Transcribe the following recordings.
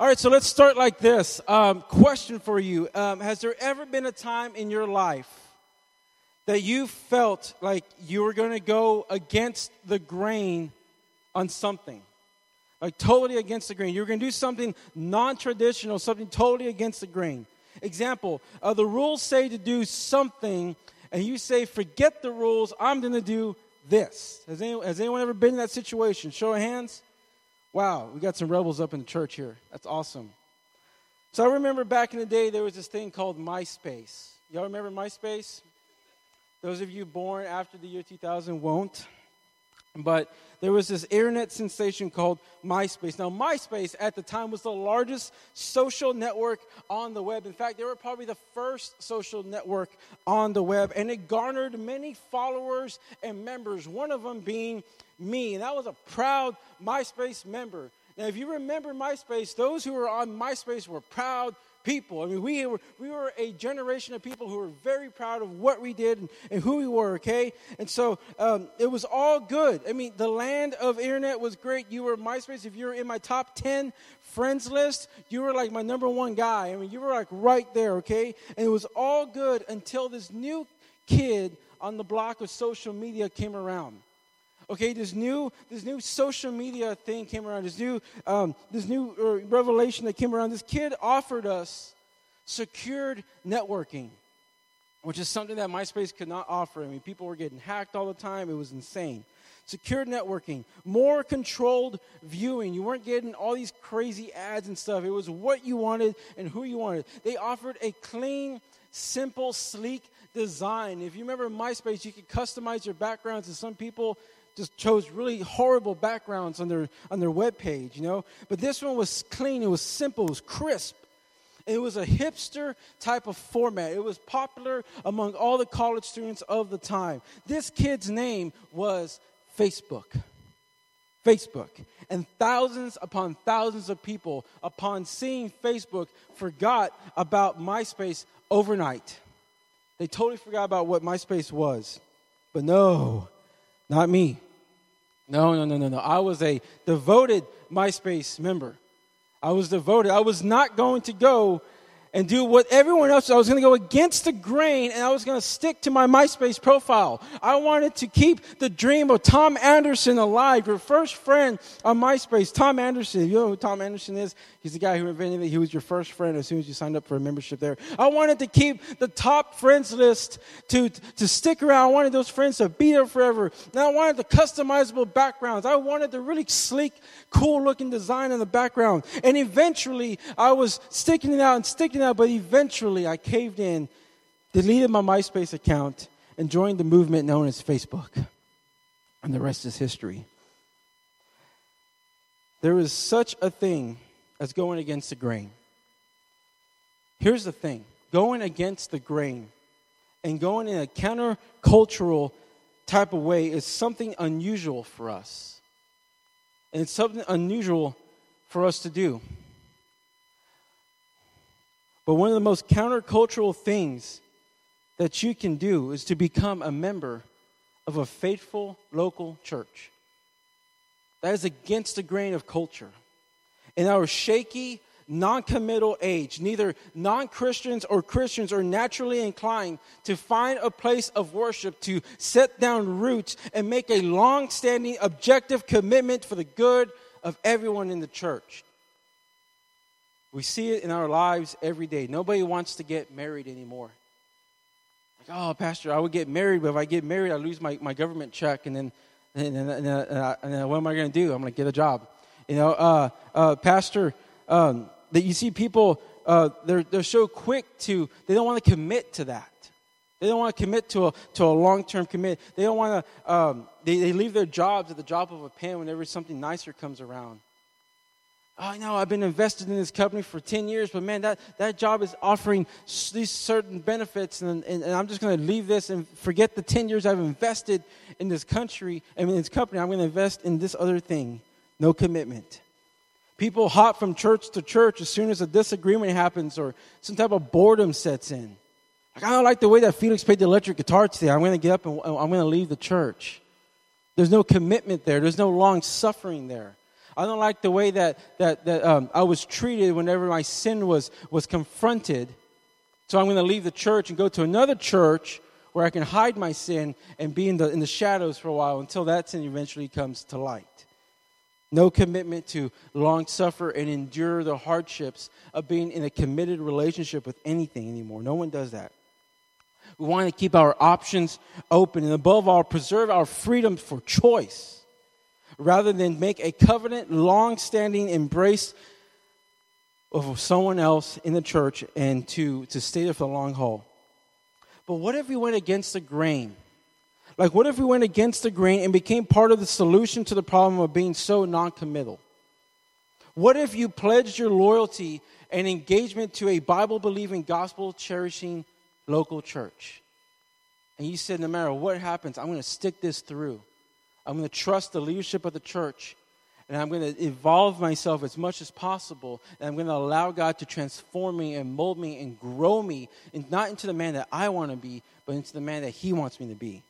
All right, so let's start like this. Um, question for you um, Has there ever been a time in your life that you felt like you were going to go against the grain on something? Like totally against the grain. You were going to do something non traditional, something totally against the grain. Example uh, the rules say to do something, and you say, forget the rules, I'm going to do this. Has anyone, has anyone ever been in that situation? Show of hands. Wow, we got some rebels up in the church here. That's awesome. So I remember back in the day, there was this thing called MySpace. Y'all remember MySpace? Those of you born after the year 2000 won't. But there was this internet sensation called MySpace. Now, MySpace at the time was the largest social network on the web. In fact, they were probably the first social network on the web, and it garnered many followers and members, one of them being me. And I was a proud MySpace member. Now, if you remember MySpace, those who were on MySpace were proud people. I mean, we were, we were a generation of people who were very proud of what we did and, and who we were, okay? And so um, it was all good. I mean, the land of internet was great. You were MySpace. If you were in my top 10 friends list, you were like my number one guy. I mean, you were like right there, okay? And it was all good until this new kid on the block of social media came around okay this new this new social media thing came around this new um, this new uh, revelation that came around this kid offered us secured networking which is something that myspace could not offer. I mean people were getting hacked all the time. It was insane. Secured networking more controlled viewing. You weren't getting all these crazy ads and stuff. It was what you wanted and who you wanted. They offered a clean simple sleek design. If you remember myspace you could customize your backgrounds and some people just chose really horrible backgrounds on their on their web page, you know. But this one was clean, it was simple, it was crisp. It was a hipster type of format. It was popular among all the college students of the time. This kid's name was Facebook. Facebook. And thousands upon thousands of people, upon seeing Facebook, forgot about MySpace overnight. They totally forgot about what MySpace was. But no, not me. No, no, no, no, no. I was a devoted MySpace member. I was devoted. I was not going to go and do what everyone else. I was going to go against the grain and I was going to stick to my MySpace profile. I wanted to keep the dream of Tom Anderson alive, your first friend on MySpace. Tom Anderson, you know who Tom Anderson is? He's the guy who invented it. He was your first friend as soon as you signed up for a membership there. I wanted to keep the top friends list to, to stick around. I wanted those friends to be there forever. And I wanted the customizable backgrounds. I wanted the really sleek, cool looking design in the background. And eventually, I was sticking it out and sticking out, but eventually I caved in, deleted my MySpace account, and joined the movement known as Facebook. And the rest is history. There is such a thing as going against the grain. Here's the thing going against the grain and going in a countercultural type of way is something unusual for us. And it's something unusual for us to do. But one of the most countercultural things that you can do is to become a member of a faithful local church. That is against the grain of culture. In our shaky, non committal age, neither non Christians or Christians are naturally inclined to find a place of worship, to set down roots, and make a long standing objective commitment for the good of everyone in the church. We see it in our lives every day. Nobody wants to get married anymore. Like, oh, Pastor, I would get married, but if I get married, I lose my, my government check, and then, and, and, and, and then what am I going to do? I'm going to get a job. You know, uh, uh, Pastor, um, that you see people, uh, they're, they're so quick to, they don't want to commit to that. They don't want to commit to a, to a long term commit. They don't want to, um, they, they leave their jobs at the drop of a pen whenever something nicer comes around oh no i've been invested in this company for 10 years but man that, that job is offering these certain benefits and, and, and i'm just going to leave this and forget the 10 years i've invested in this country I mean, this company. I'm going to invest in this other thing. No commitment. People hop from church to church as soon as a disagreement happens or some type of boredom sets in. Like i don't like the way that felix played the electric guitar today. I'm going to get up and i'm going to leave the church. There's no commitment there. There's no long suffering there I don't like the way that, that, that um, I was treated whenever my sin was, was confronted. So I'm going to leave the church and go to another church where I can hide my sin and be in the, in the shadows for a while until that sin eventually comes to light. No commitment to long suffer and endure the hardships of being in a committed relationship with anything anymore. No one does that. We want to keep our options open and, above all, preserve our freedom for choice rather than make a covenant, long standing embrace of someone else in the church and to, to stay there for the long haul. But what if we went against the grain? Like, what if we went against the grain and became part of the solution to the problem of being so non committal? What if you pledged your loyalty and engagement to a Bible believing, gospel cherishing local church? And you said, no matter what happens, I'm going to stick this through. I'm going to trust the leadership of the church and I'm going to evolve myself as much as possible. And I'm going to allow God to transform me and mold me and grow me, and not into the man that I want to be, but into the man that He wants me to be.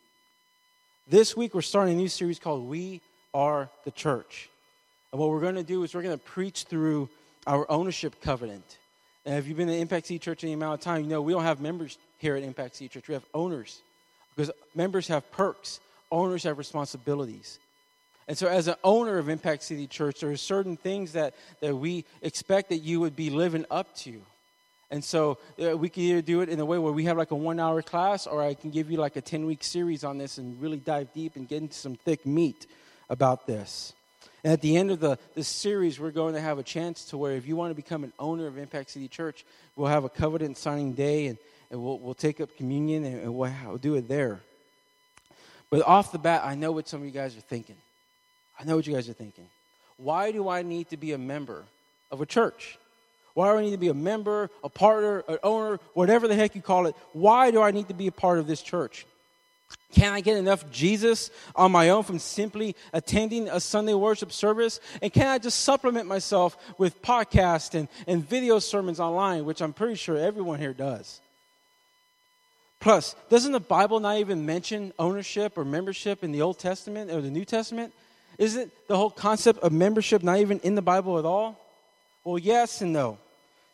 This week, we're starting a new series called We Are the Church. And what we're going to do is we're going to preach through our ownership covenant. And if you've been in Impact City Church any amount of time, you know we don't have members here at Impact City Church. We have owners. Because members have perks, owners have responsibilities. And so, as an owner of Impact City Church, there are certain things that, that we expect that you would be living up to. And so uh, we can either do it in a way where we have like a one hour class, or I can give you like a 10 week series on this and really dive deep and get into some thick meat about this. And at the end of the, this series, we're going to have a chance to where if you want to become an owner of Impact City Church, we'll have a covenant signing day and, and we'll, we'll take up communion and, and we'll, we'll do it there. But off the bat, I know what some of you guys are thinking. I know what you guys are thinking. Why do I need to be a member of a church? Why do I need to be a member, a partner, an owner, whatever the heck you call it? Why do I need to be a part of this church? Can I get enough Jesus on my own from simply attending a Sunday worship service? And can I just supplement myself with podcasts and, and video sermons online, which I'm pretty sure everyone here does? Plus, doesn't the Bible not even mention ownership or membership in the Old Testament or the New Testament? Isn't the whole concept of membership not even in the Bible at all? Well, yes and no.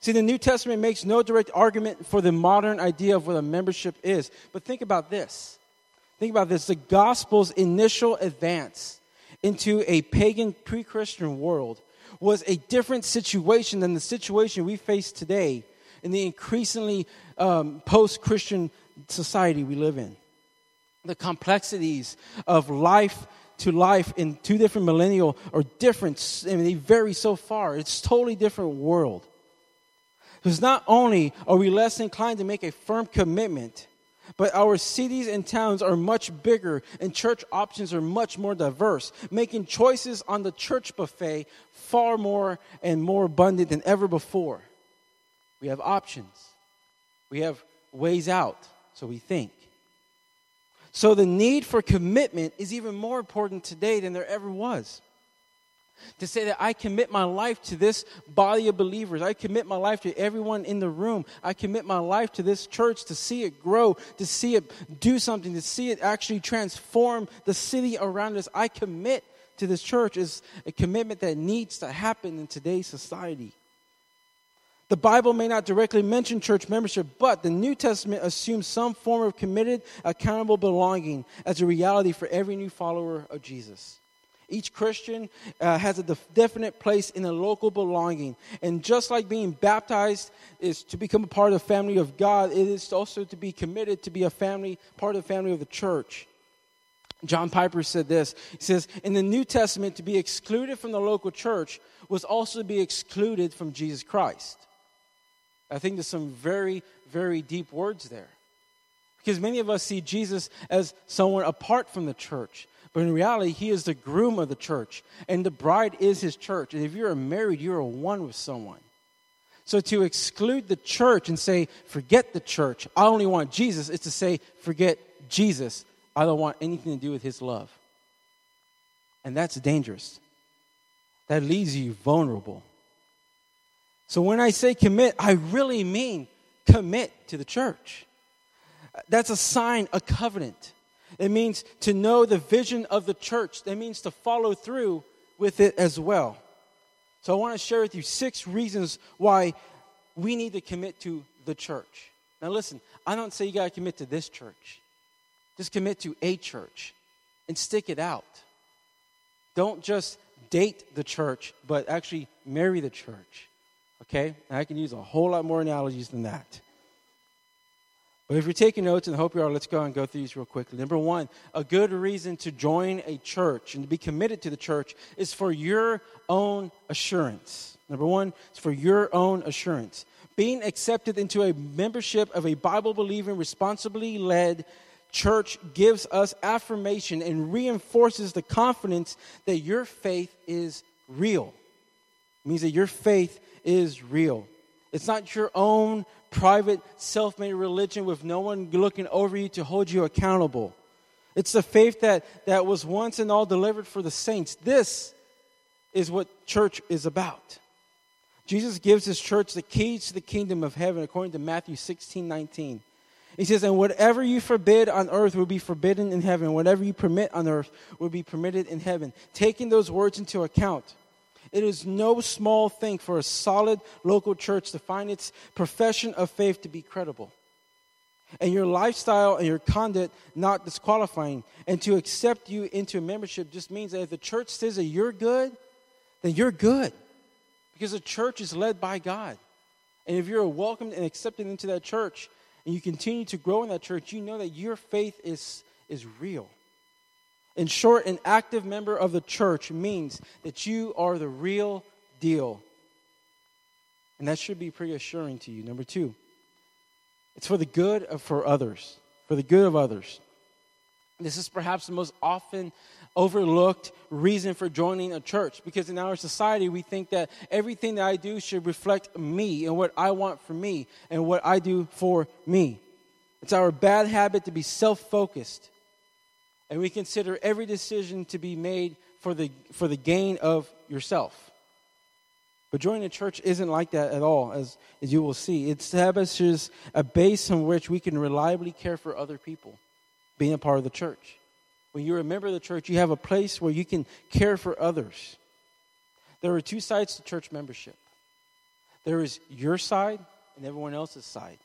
See, the New Testament makes no direct argument for the modern idea of what a membership is. But think about this. Think about this. The gospel's initial advance into a pagan pre Christian world was a different situation than the situation we face today in the increasingly um, post Christian society we live in. The complexities of life to life in two different millennial are different. I mean, they vary so far. It's totally different world. Because not only are we less inclined to make a firm commitment, but our cities and towns are much bigger and church options are much more diverse, making choices on the church buffet far more and more abundant than ever before. We have options, we have ways out, so we think. So the need for commitment is even more important today than there ever was to say that I commit my life to this body of believers. I commit my life to everyone in the room. I commit my life to this church to see it grow, to see it do something, to see it actually transform the city around us. I commit to this church is a commitment that needs to happen in today's society. The Bible may not directly mention church membership, but the New Testament assumes some form of committed, accountable belonging as a reality for every new follower of Jesus. Each Christian uh, has a def- definite place in a local belonging. And just like being baptized is to become a part of the family of God, it is also to be committed to be a family, part of the family of the church. John Piper said this. He says, In the New Testament, to be excluded from the local church was also to be excluded from Jesus Christ. I think there's some very, very deep words there. Because many of us see Jesus as someone apart from the church. But in reality, he is the groom of the church, and the bride is his church. And if you're married, you're one with someone. So to exclude the church and say, forget the church, I only want Jesus, is to say, forget Jesus, I don't want anything to do with his love. And that's dangerous. That leaves you vulnerable. So when I say commit, I really mean commit to the church. That's a sign, a covenant. It means to know the vision of the church. That means to follow through with it as well. So I want to share with you six reasons why we need to commit to the church. Now, listen, I don't say you got to commit to this church, just commit to a church and stick it out. Don't just date the church, but actually marry the church. Okay? I can use a whole lot more analogies than that. But if you're taking notes, and I hope you are, let's go and go through these real quickly. Number one, a good reason to join a church and to be committed to the church is for your own assurance. Number one, it's for your own assurance. Being accepted into a membership of a Bible believing, responsibly led church gives us affirmation and reinforces the confidence that your faith is real. It means that your faith is real. It's not your own private, self made religion with no one looking over you to hold you accountable. It's the faith that, that was once and all delivered for the saints. This is what church is about. Jesus gives his church the keys to the kingdom of heaven according to Matthew 16 19. He says, And whatever you forbid on earth will be forbidden in heaven. Whatever you permit on earth will be permitted in heaven. Taking those words into account, it is no small thing for a solid local church to find its profession of faith to be credible. And your lifestyle and your conduct not disqualifying. And to accept you into membership just means that if the church says that you're good, then you're good. Because the church is led by God. And if you're welcomed and accepted into that church and you continue to grow in that church, you know that your faith is, is real. In short, an active member of the church means that you are the real deal. And that should be pretty assuring to you. Number two, it's for the good of for others, for the good of others. This is perhaps the most often overlooked reason for joining a church because in our society we think that everything that I do should reflect me and what I want for me and what I do for me. It's our bad habit to be self focused and we consider every decision to be made for the, for the gain of yourself. But joining a church isn't like that at all, as, as you will see. It establishes a base on which we can reliably care for other people, being a part of the church. When you're a member of the church, you have a place where you can care for others. There are two sides to church membership there is your side and everyone else's side.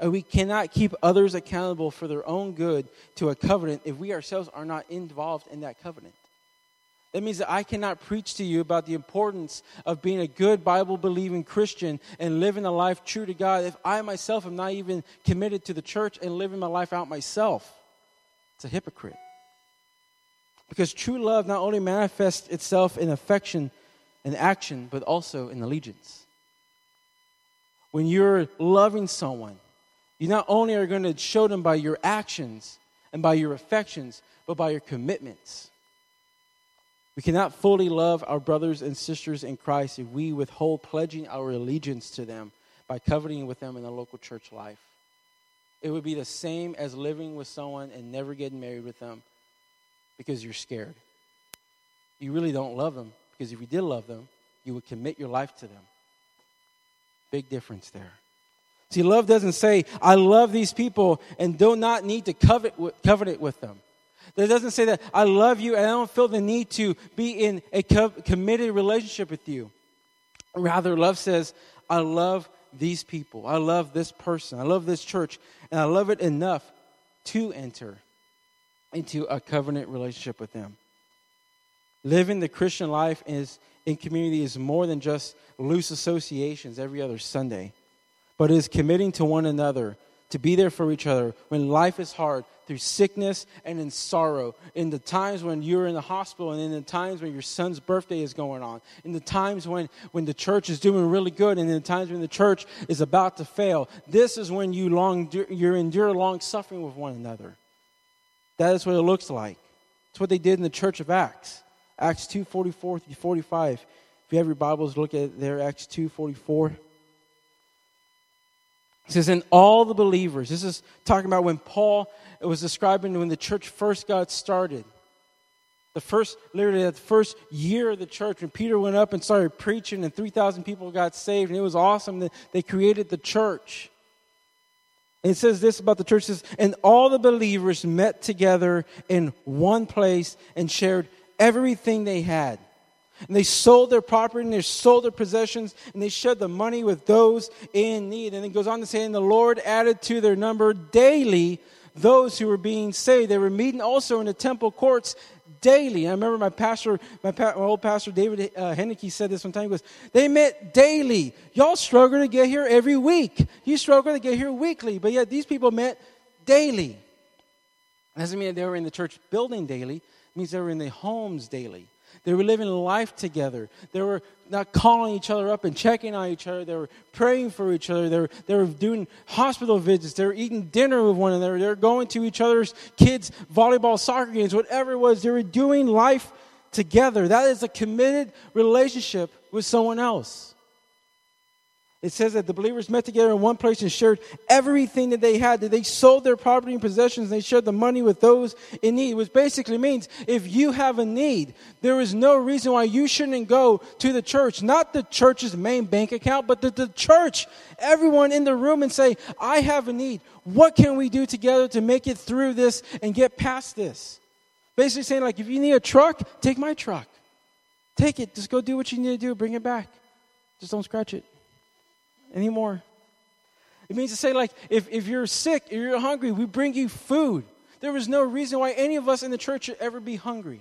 And we cannot keep others accountable for their own good to a covenant if we ourselves are not involved in that covenant. That means that I cannot preach to you about the importance of being a good Bible believing Christian and living a life true to God if I myself am not even committed to the church and living my life out myself. It's a hypocrite. Because true love not only manifests itself in affection and action, but also in allegiance. When you're loving someone, you not only are going to show them by your actions and by your affections, but by your commitments. We cannot fully love our brothers and sisters in Christ if we withhold pledging our allegiance to them by covenanting with them in the local church life. It would be the same as living with someone and never getting married with them because you're scared. You really don't love them because if you did love them, you would commit your life to them. Big difference there. See, love doesn't say, I love these people and do not need to covet, covenant with them. It doesn't say that I love you and I don't feel the need to be in a co- committed relationship with you. Rather, love says, I love these people. I love this person. I love this church. And I love it enough to enter into a covenant relationship with them. Living the Christian life is, in community is more than just loose associations every other Sunday but is committing to one another to be there for each other when life is hard, through sickness and in sorrow, in the times when you're in the hospital, and in the times when your son's birthday is going on, in the times when, when the church is doing really good, and in the times when the church is about to fail. This is when you long you endure long suffering with one another. That is what it looks like. It's what they did in the church of Acts. Acts 2 44 through 45. If you have your Bibles, look at there, Acts 2 44. He says, and all the believers, this is talking about when Paul was describing when the church first got started. The first, literally, the first year of the church, when Peter went up and started preaching, and 3,000 people got saved, and it was awesome that they created the church. And it says this about the church says, and all the believers met together in one place and shared everything they had. And they sold their property and they sold their possessions and they shared the money with those in need. And it goes on to say, and the Lord added to their number daily those who were being saved. They were meeting also in the temple courts daily. I remember my pastor, my, pa- my old pastor David uh, Henneke said this one time. He goes, "They met daily. Y'all struggle to get here every week. You struggle to get here weekly, but yet these people met daily. Doesn't mean they were in the church building daily. It means they were in the homes daily. They were living life together. They were not calling each other up and checking on each other. They were praying for each other. They were, they were doing hospital visits. They were eating dinner with one another. They were going to each other's kids' volleyball, soccer games, whatever it was. They were doing life together. That is a committed relationship with someone else. It says that the believers met together in one place and shared everything that they had. That they sold their property and possessions and they shared the money with those in need. Which basically means if you have a need, there is no reason why you shouldn't go to the church. Not the church's main bank account, but the, the church. Everyone in the room and say, I have a need. What can we do together to make it through this and get past this? Basically saying, like, if you need a truck, take my truck. Take it. Just go do what you need to do. Bring it back. Just don't scratch it anymore. It means to say, like, if, if you're sick or you're hungry, we bring you food. There was no reason why any of us in the church should ever be hungry.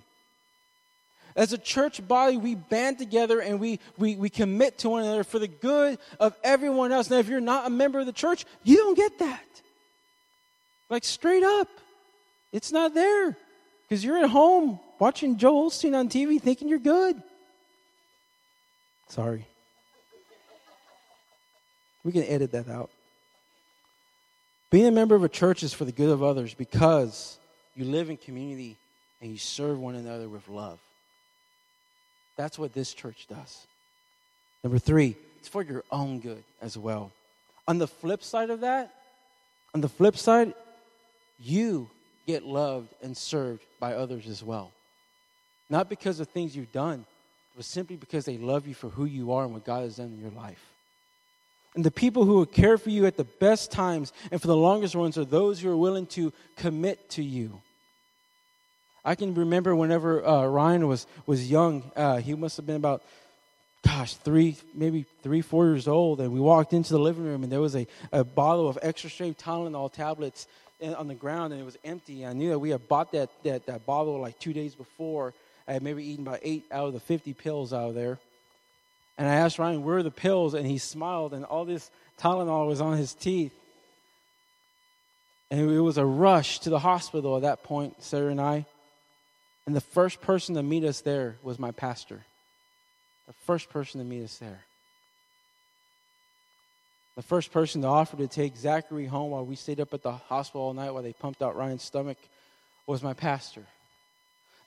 As a church body, we band together and we, we, we commit to one another for the good of everyone else. Now, if you're not a member of the church, you don't get that. Like, straight up, it's not there. Because you're at home watching Joel Osteen on TV thinking you're good. Sorry. We can edit that out. Being a member of a church is for the good of others because you live in community and you serve one another with love. That's what this church does. Number three, it's for your own good as well. On the flip side of that, on the flip side, you get loved and served by others as well. Not because of things you've done, but simply because they love you for who you are and what God has done in your life. And the people who will care for you at the best times and for the longest runs are those who are willing to commit to you. I can remember whenever uh, Ryan was, was young, uh, he must have been about, gosh, three, maybe three, four years old. And we walked into the living room and there was a, a bottle of extra strength Tylenol tablets on the ground and it was empty. I knew that we had bought that, that, that bottle like two days before. I had maybe eaten about eight out of the 50 pills out of there. And I asked Ryan, where are the pills? And he smiled, and all this Tylenol was on his teeth. And it was a rush to the hospital at that point, Sarah and I. And the first person to meet us there was my pastor. The first person to meet us there. The first person to offer to take Zachary home while we stayed up at the hospital all night while they pumped out Ryan's stomach was my pastor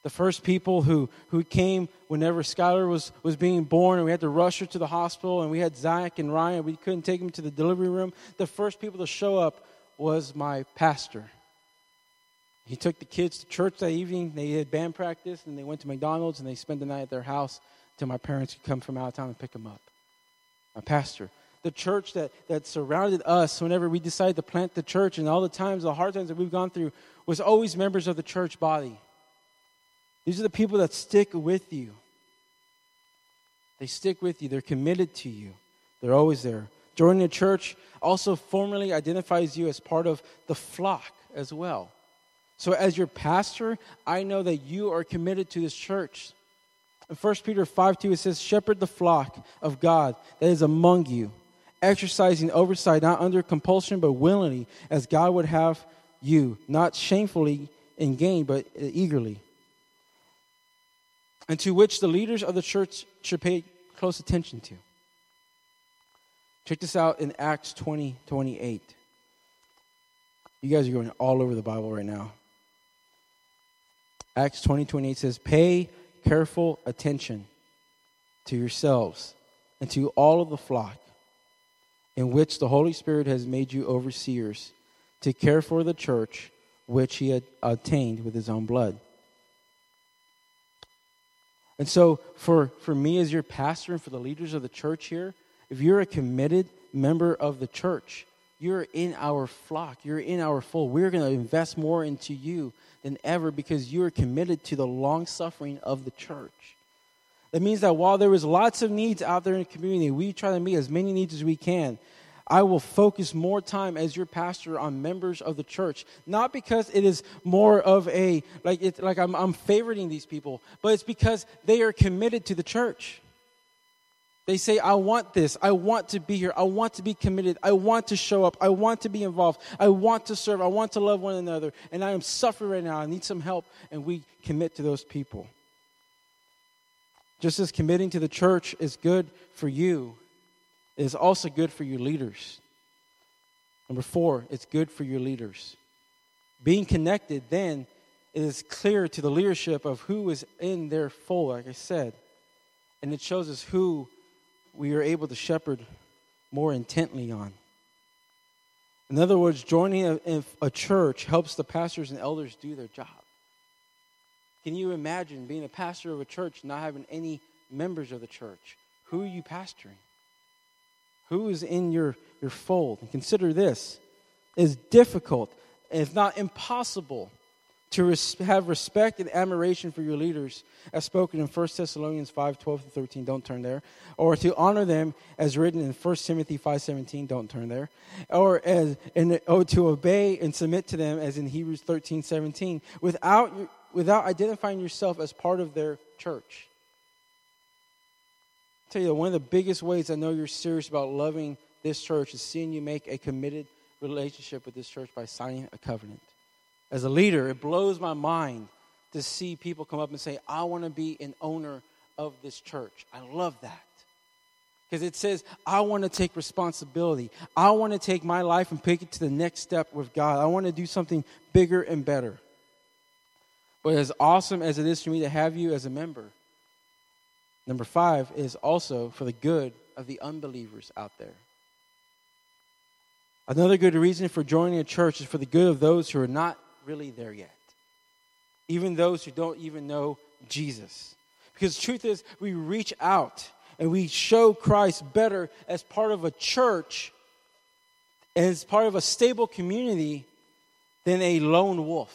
the first people who, who came whenever Skylar was, was being born, and we had to rush her to the hospital, and we had Zach and Ryan. We couldn't take them to the delivery room. The first people to show up was my pastor. He took the kids to church that evening. They had band practice, and they went to McDonald's, and they spent the night at their house until my parents could come from out of town and pick them up. My pastor. The church that, that surrounded us whenever we decided to plant the church, and all the times, the hard times that we've gone through, was always members of the church body. These are the people that stick with you. They stick with you, they're committed to you, they're always there. Joining a church also formally identifies you as part of the flock as well. So, as your pastor, I know that you are committed to this church. In 1 Peter 5 2, it says, Shepherd the flock of God that is among you, exercising oversight, not under compulsion, but willingly, as God would have you, not shamefully in gain, but eagerly and to which the leaders of the church should pay close attention to. Check this out in Acts 20 28. You guys are going all over the Bible right now. Acts 20 28 says, Pay careful attention to yourselves and to all of the flock in which the Holy Spirit has made you overseers to care for the church which he had obtained with his own blood. And so, for, for me as your pastor and for the leaders of the church here, if you're a committed member of the church, you're in our flock, you're in our fold. We're going to invest more into you than ever because you are committed to the long suffering of the church. That means that while there is lots of needs out there in the community, we try to meet as many needs as we can. I will focus more time as your pastor on members of the church, not because it is more of a like it like I'm I'm favoriting these people, but it's because they are committed to the church. They say, I want this. I want to be here. I want to be committed. I want to show up. I want to be involved. I want to serve. I want to love one another. And I am suffering right now. I need some help. And we commit to those people. Just as committing to the church is good for you, it is also good for your leaders. Number four, it's good for your leaders. Being connected, then, it is clear to the leadership of who is in their fold, like I said. And it shows us who we are able to shepherd more intently on. In other words, joining a, a, church helps the pastors and elders do their job. Can you imagine being a pastor of a church not having any members of the church? Who are you pastoring? Who is in your, your fold? And consider this it's difficult, if not impossible, to res- have respect and admiration for your leaders, as spoken in 1 Thessalonians 5 12 to 13. Don't turn there. Or to honor them, as written in 1 Timothy 5 17. Don't turn there. Or, as, and, or to obey and submit to them, as in Hebrews 13 17, without, without identifying yourself as part of their church. Tell you, one of the biggest ways I know you're serious about loving this church is seeing you make a committed relationship with this church by signing a covenant as a leader, it blows my mind to see people come up and say, I want to be an owner of this church. I love that. Because it says, I want to take responsibility. I want to take my life and take it to the next step with God. I want to do something bigger and better. But as awesome as it is for me to have you as a member, number five is also for the good of the unbelievers out there. Another good reason for joining a church is for the good of those who are not really there yet. Even those who don't even know Jesus. Because the truth is, we reach out and we show Christ better as part of a church and as part of a stable community than a lone wolf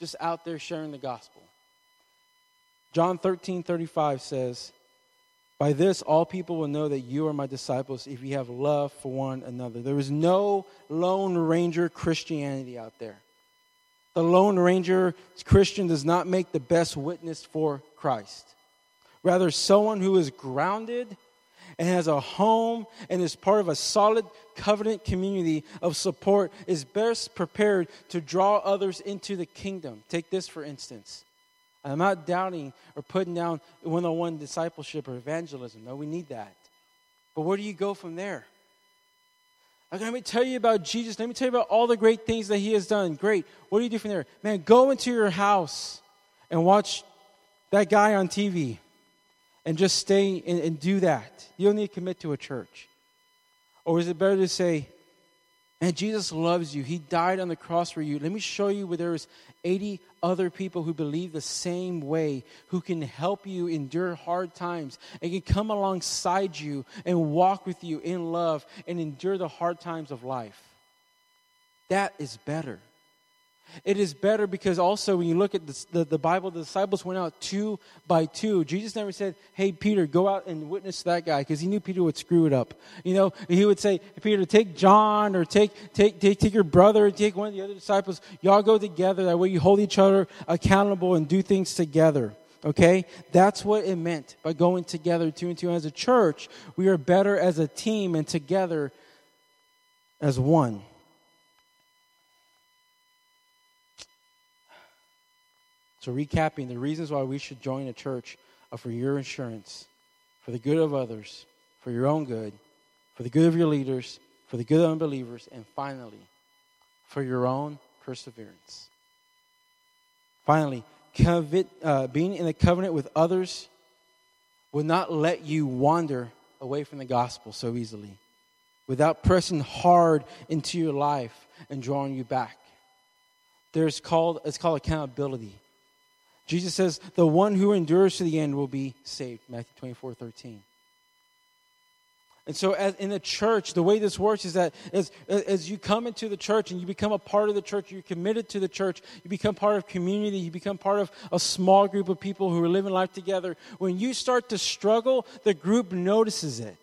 just out there sharing the gospel. John 13 35 says, By this all people will know that you are my disciples if you have love for one another. There is no Lone Ranger Christianity out there. The Lone Ranger Christian does not make the best witness for Christ. Rather, someone who is grounded and has a home and is part of a solid covenant community of support is best prepared to draw others into the kingdom. Take this for instance. I'm not doubting or putting down one on one discipleship or evangelism. No, we need that. But where do you go from there? Let me tell you about Jesus. Let me tell you about all the great things that he has done. Great. What do you do from there? Man, go into your house and watch that guy on TV and just stay and, and do that. You don't need to commit to a church. Or is it better to say, Man, Jesus loves you. He died on the cross for you. Let me show you where there is 80 other people who believe the same way, who can help you endure hard times and can come alongside you and walk with you in love and endure the hard times of life. That is better. It is better because also when you look at the, the, the, Bible, the disciples went out two by two. Jesus never said, Hey, Peter, go out and witness that guy because he knew Peter would screw it up. You know, he would say, Peter, take John or take, take, take, take your brother, take one of the other disciples. Y'all go together. That way you hold each other accountable and do things together. Okay? That's what it meant by going together two and two. As a church, we are better as a team and together as one. So, recapping, the reasons why we should join a church are for your insurance, for the good of others, for your own good, for the good of your leaders, for the good of unbelievers, and finally, for your own perseverance. Finally, covet, uh, being in a covenant with others will not let you wander away from the gospel so easily without pressing hard into your life and drawing you back. There's called, it's called accountability. Jesus says, the one who endures to the end will be saved. Matthew 24, 13. And so, as, in the church, the way this works is that as, as you come into the church and you become a part of the church, you're committed to the church, you become part of community, you become part of a small group of people who are living life together. When you start to struggle, the group notices it.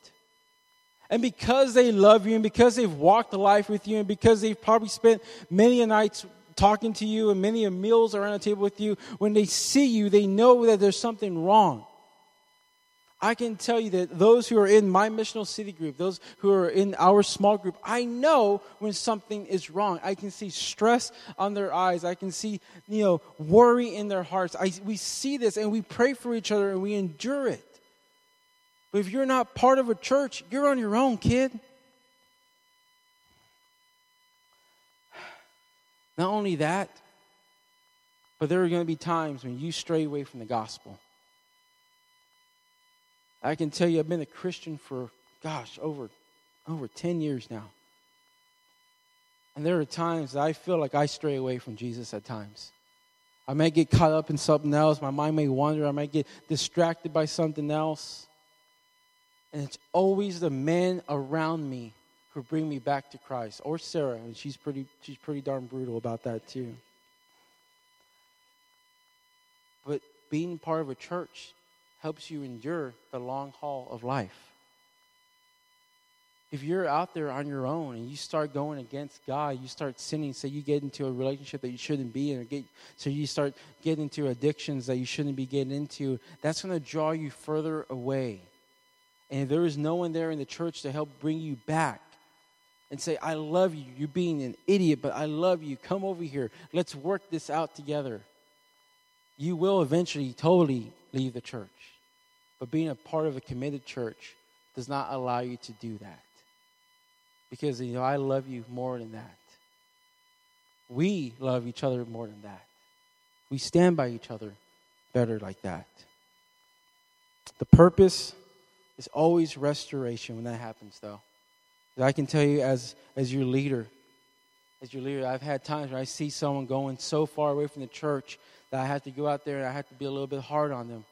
And because they love you, and because they've walked life with you, and because they've probably spent many nights talking to you and many meals around the table with you, when they see you, they know that there's something wrong. I can tell you that those who are in my missional city group, those who are in our small group, I know when something is wrong. I can see stress on their eyes. I can see, you know, worry in their hearts. I, we see this and we pray for each other and we endure it. But if you're not part of a church, you're on your own, kid. Not only that, but there are going to be times when you stray away from the gospel. I can tell you, I've been a Christian for, gosh, over, over 10 years now. And there are times that I feel like I stray away from Jesus at times. I may get caught up in something else. My mind may wander. I might get distracted by something else. And it's always the men around me who bring me back to Christ. Or Sarah, and she's pretty, she's pretty darn brutal about that too. But being part of a church helps you endure the long haul of life. If you're out there on your own and you start going against God, you start sinning, so you get into a relationship that you shouldn't be in, or get, so you start getting into addictions that you shouldn't be getting into, that's going to draw you further away. And if there is no one there in the church to help bring you back and say, I love you, you're being an idiot, but I love you, come over here, let's work this out together, you will eventually totally leave the church. But being a part of a committed church does not allow you to do that. Because, you know, I love you more than that. We love each other more than that. We stand by each other better like that. The purpose is always restoration when that happens, though. I can tell you, as, as your leader, as your leader, I've had times where I see someone going so far away from the church that I have to go out there and I have to be a little bit hard on them.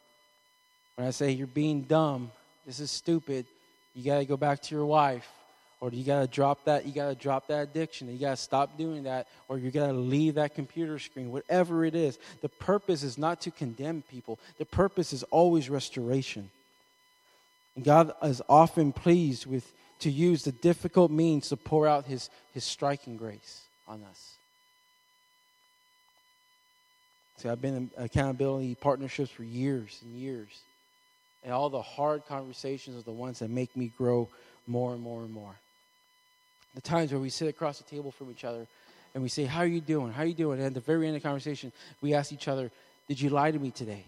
When I say you're being dumb, this is stupid, you got to go back to your wife. Or you got to drop that, you got to drop that addiction. You got to stop doing that, or you got to leave that computer screen, whatever it is. The purpose is not to condemn people, the purpose is always restoration. And God is often pleased with to use the difficult means to pour out his, his striking grace on us. See, I've been in accountability partnerships for years and years. And all the hard conversations are the ones that make me grow more and more and more. The times where we sit across the table from each other and we say, How are you doing? How are you doing? And at the very end of the conversation, we ask each other, Did you lie to me today?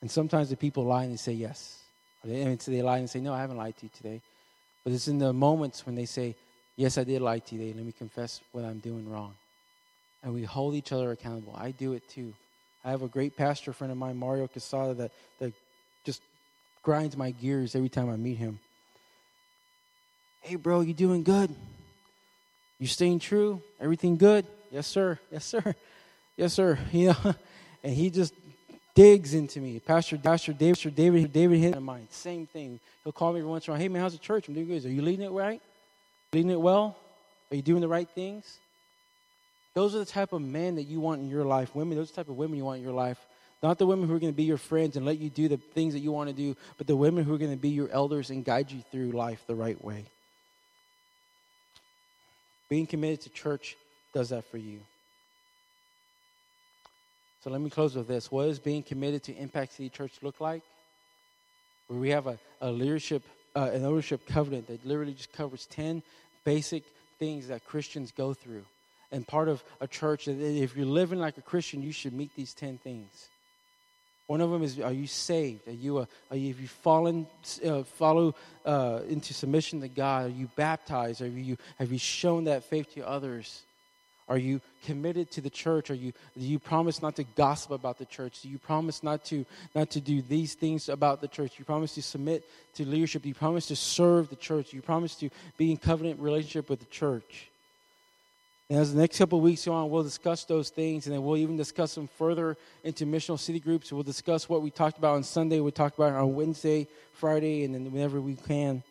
And sometimes the people lie and they say yes. So they lie and say, No, I haven't lied to you today. But it's in the moments when they say, Yes, I did lie to you today. Let me confess what I'm doing wrong. And we hold each other accountable. I do it too. I have a great pastor friend of mine, Mario Casada, that, that just grinds my gears every time I meet him. Hey, bro, you doing good? You staying true? Everything good? Yes, sir. Yes, sir. Yes, sir. You know, and he just digs into me. Pastor, Pastor David, Pastor David, David hit my mind. Same thing. He'll call me every once in a while. Hey, man, how's the church? I'm doing good. Are you leading it right? Leading it well? Are you doing the right things? Those are the type of men that you want in your life. Women, those type of women you want in your life. Not the women who are going to be your friends and let you do the things that you want to do, but the women who are going to be your elders and guide you through life the right way. Being committed to church does that for you. So let me close with this. What does being committed to Impact City Church look like? Where we have a, a leadership, uh, an ownership covenant that literally just covers 10 basic things that Christians go through and part of a church if you're living like a Christian, you should meet these 10 things. One of them is Are you saved? Are you, a, are you have you fallen, uh, follow uh, into submission to God? Are you baptized? Are you, have you shown that faith to others? Are you committed to the church? Are you, do you promise not to gossip about the church? Do you promise not to, not to do these things about the church? Do you promise to submit to leadership? Do you promise to serve the church? Do you promise to be in covenant relationship with the church? And as the next couple weeks go on, we'll discuss those things, and then we'll even discuss them further into missional city groups. We'll discuss what we talked about on Sunday, We'll talk about on Wednesday, Friday, and then whenever we can,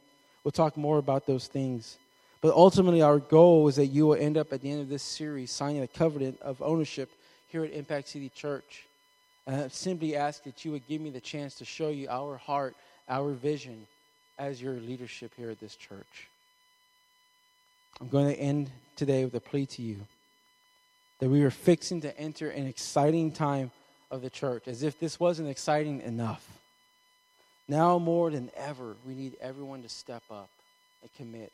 we'll talk more about those things. But ultimately, our goal is that you will end up at the end of this series signing a covenant of ownership here at Impact City Church. And I simply ask that you would give me the chance to show you our heart, our vision as your leadership here at this church. I'm going to end today with a plea to you that we are fixing to enter an exciting time of the church, as if this wasn't exciting enough. Now more than ever, we need everyone to step up and commit.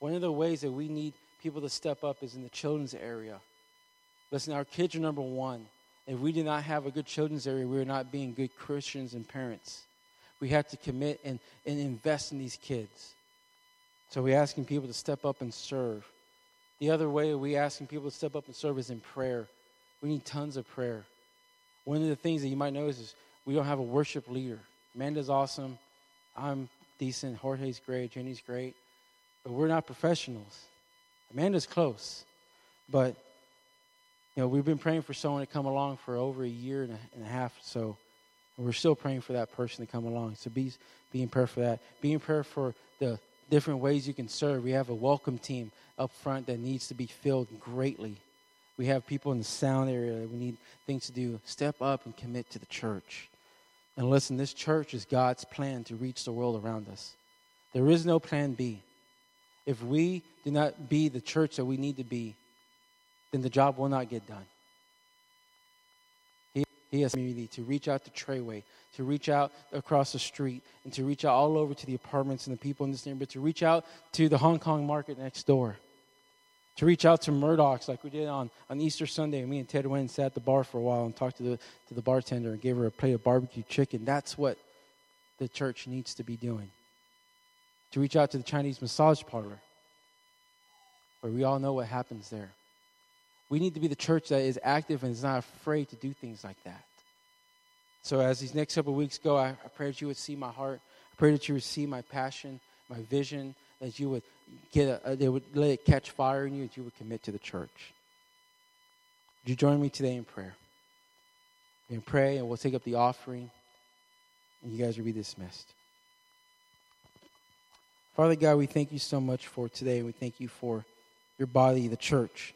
One of the ways that we need people to step up is in the children's area. Listen, our kids are number one. If we do not have a good children's area, we are not being good Christians and parents. We have to commit and, and invest in these kids. So we're asking people to step up and serve. The other way we're asking people to step up and serve is in prayer. We need tons of prayer. One of the things that you might notice is we don't have a worship leader. Amanda's awesome. I'm decent. Jorge's great. Jenny's great. But we're not professionals. Amanda's close. But, you know, we've been praying for someone to come along for over a year and a, and a half. So we're still praying for that person to come along. So be, be in prayer for that. Be in prayer for the different ways you can serve. We have a welcome team up front that needs to be filled greatly. We have people in the sound area that we need things to do. Step up and commit to the church. And listen, this church is God's plan to reach the world around us. There is no plan B. If we do not be the church that we need to be, then the job will not get done. He has community to reach out to Treyway, to reach out across the street, and to reach out all over to the apartments and the people in this neighborhood, to reach out to the Hong Kong market next door, to reach out to Murdoch's like we did on, on Easter Sunday. Me and Ted went and sat at the bar for a while and talked to the, to the bartender and gave her a plate of barbecue chicken. That's what the church needs to be doing. To reach out to the Chinese massage parlor, where we all know what happens there. We need to be the church that is active and is not afraid to do things like that. So as these next couple weeks go, I, I pray that you would see my heart. I pray that you would see my passion, my vision, that you would get a, they would let it catch fire in you, that you would commit to the church. Would you join me today in prayer? Can pray and we'll take up the offering, and you guys will be dismissed. Father God, we thank you so much for today. We thank you for your body, the church.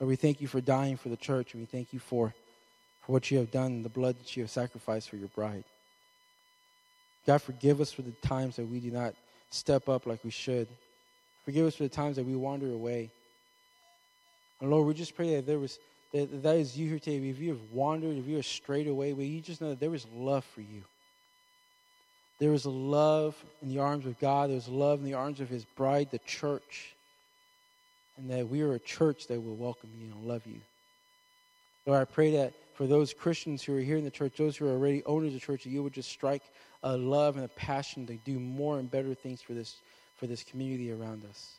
Lord, we thank you for dying for the church, and we thank you for, for what you have done, the blood that you have sacrificed for your bride. God, forgive us for the times that we do not step up like we should. Forgive us for the times that we wander away. And Lord, we just pray that there was that, that is you here today. If you have wandered, if you are strayed away, will you just know that there is love for you. There is a love in the arms of God. There's love in the arms of His bride, the church and that we are a church that will welcome you and love you. Lord, I pray that for those Christians who are here in the church, those who are already owners of the church, that you would just strike a love and a passion to do more and better things for this, for this community around us.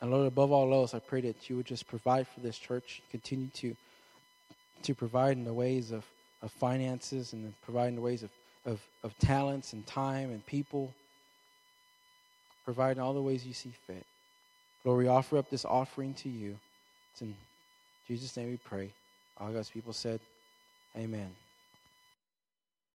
And Lord, above all else, I pray that you would just provide for this church, continue to, to provide in the ways of, of finances and providing the ways of, of, of talents and time and people. providing all the ways you see fit. Lord, we offer up this offering to you. It's in Jesus' name we pray. All God's people said, Amen.